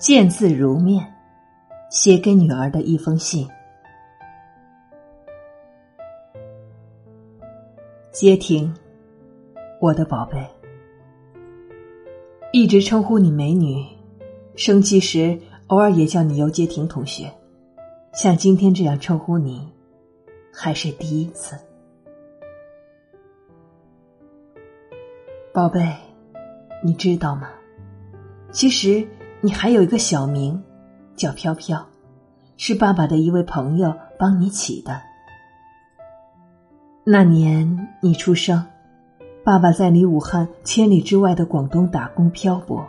见字如面，写给女儿的一封信。接听，我的宝贝，一直称呼你美女，生气时偶尔也叫你游街亭同学，像今天这样称呼你，还是第一次。宝贝，你知道吗？其实。你还有一个小名，叫飘飘，是爸爸的一位朋友帮你起的。那年你出生，爸爸在离武汉千里之外的广东打工漂泊，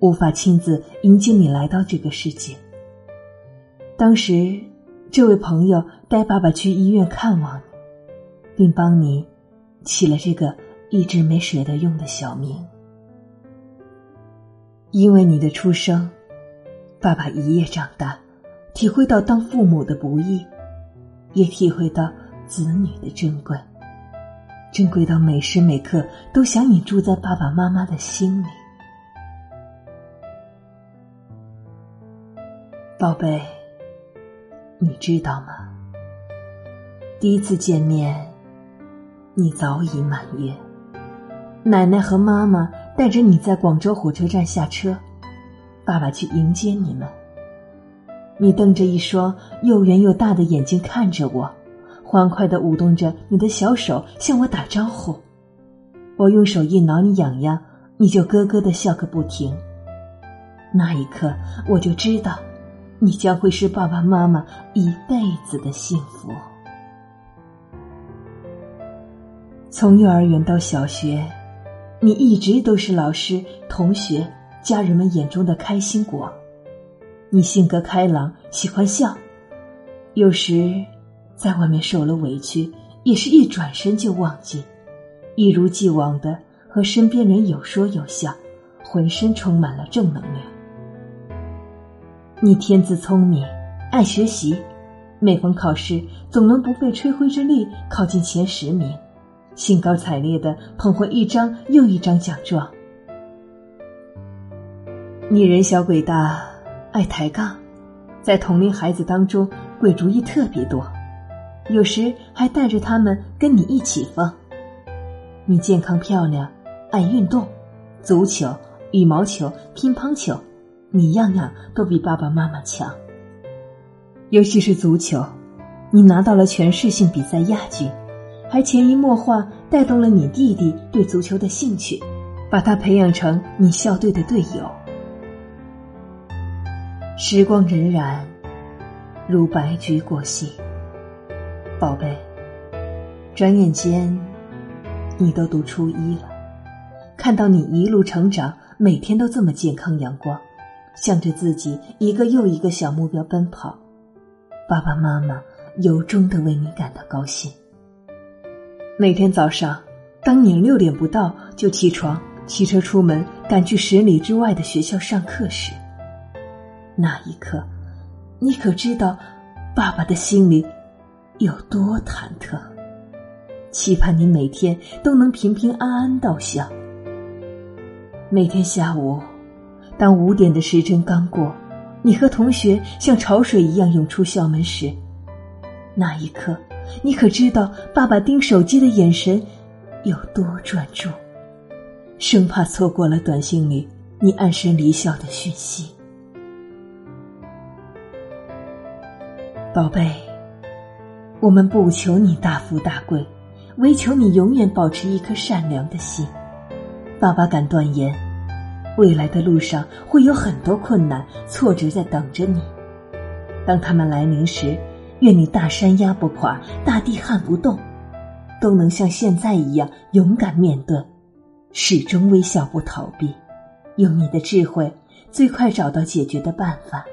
无法亲自迎接你来到这个世界。当时，这位朋友带爸爸去医院看望你，并帮你起了这个一直没舍得用的小名。因为你的出生，爸爸一夜长大，体会到当父母的不易，也体会到子女的珍贵，珍贵到每时每刻都想你住在爸爸妈妈的心里。宝贝，你知道吗？第一次见面，你早已满月，奶奶和妈妈。带着你在广州火车站下车，爸爸去迎接你们。你瞪着一双又圆又大的眼睛看着我，欢快的舞动着你的小手向我打招呼。我用手一挠你痒痒，你就咯咯的笑个不停。那一刻，我就知道，你将会是爸爸妈妈一辈子的幸福。从幼儿园到小学。你一直都是老师、同学、家人们眼中的开心果。你性格开朗，喜欢笑，有时在外面受了委屈，也是一转身就忘记，一如既往的和身边人有说有笑，浑身充满了正能量。你天资聪明，爱学习，每逢考试总能不费吹灰之力考进前十名。兴高采烈的捧回一张又一张奖状。你人小鬼大，爱抬杠，在同龄孩子当中鬼主意特别多，有时还带着他们跟你一起疯。你健康漂亮，爱运动，足球、羽毛球、乒乓球，你样样都比爸爸妈妈强。尤其是足球，你拿到了全市性比赛亚军。还潜移默化带动了你弟弟对足球的兴趣，把他培养成你校队的队友。时光荏苒，如白驹过隙。宝贝，转眼间，你都读初一了。看到你一路成长，每天都这么健康阳光，向着自己一个又一个小目标奔跑，爸爸妈妈由衷的为你感到高兴。每天早上，当你六点不到就起床，骑车出门，赶去十里之外的学校上课时，那一刻，你可知道，爸爸的心里有多忐忑？期盼你每天都能平平安安到校。每天下午，当五点的时针刚过，你和同学像潮水一样涌出校门时，那一刻。你可知道爸爸盯手机的眼神有多专注？生怕错过了短信里你暗生离校的讯息。宝贝，我们不求你大富大贵，唯求你永远保持一颗善良的心。爸爸敢断言，未来的路上会有很多困难、挫折在等着你。当他们来临时。愿你大山压不垮，大地撼不动，都能像现在一样勇敢面对，始终微笑不逃避，用你的智慧最快找到解决的办法。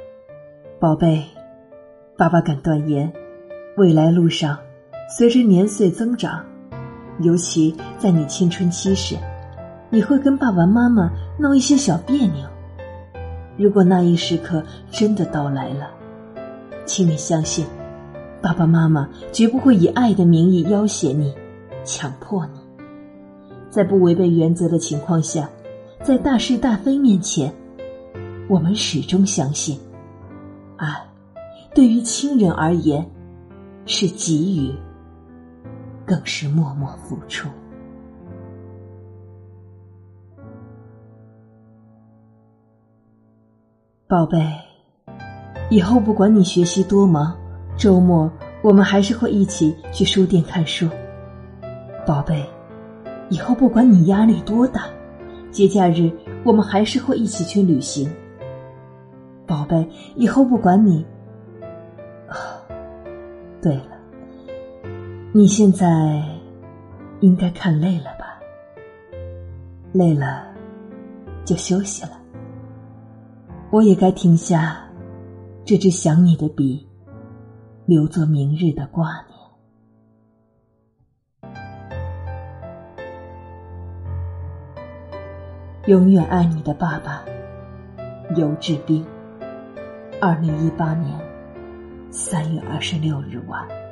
宝贝，爸爸敢断言，未来路上，随着年岁增长，尤其在你青春期时，你会跟爸爸妈妈闹一些小别扭。如果那一时刻真的到来了，请你相信。爸爸妈妈绝不会以爱的名义要挟你、强迫你，在不违背原则的情况下，在大是大非面前，我们始终相信，爱对于亲人而言是给予，更是默默付出。宝贝，以后不管你学习多忙，周末我们还是会一起去书店看书。宝贝，以后不管你压力多大，节假日我们还是会一起去旅行。宝贝，以后不管你……啊，对了，你现在应该看累了吧？累了就休息了。我也该停下这支想你的笔，留作明日的挂念。永远爱你的爸爸，尤志斌。二零一八年三月二十六日晚。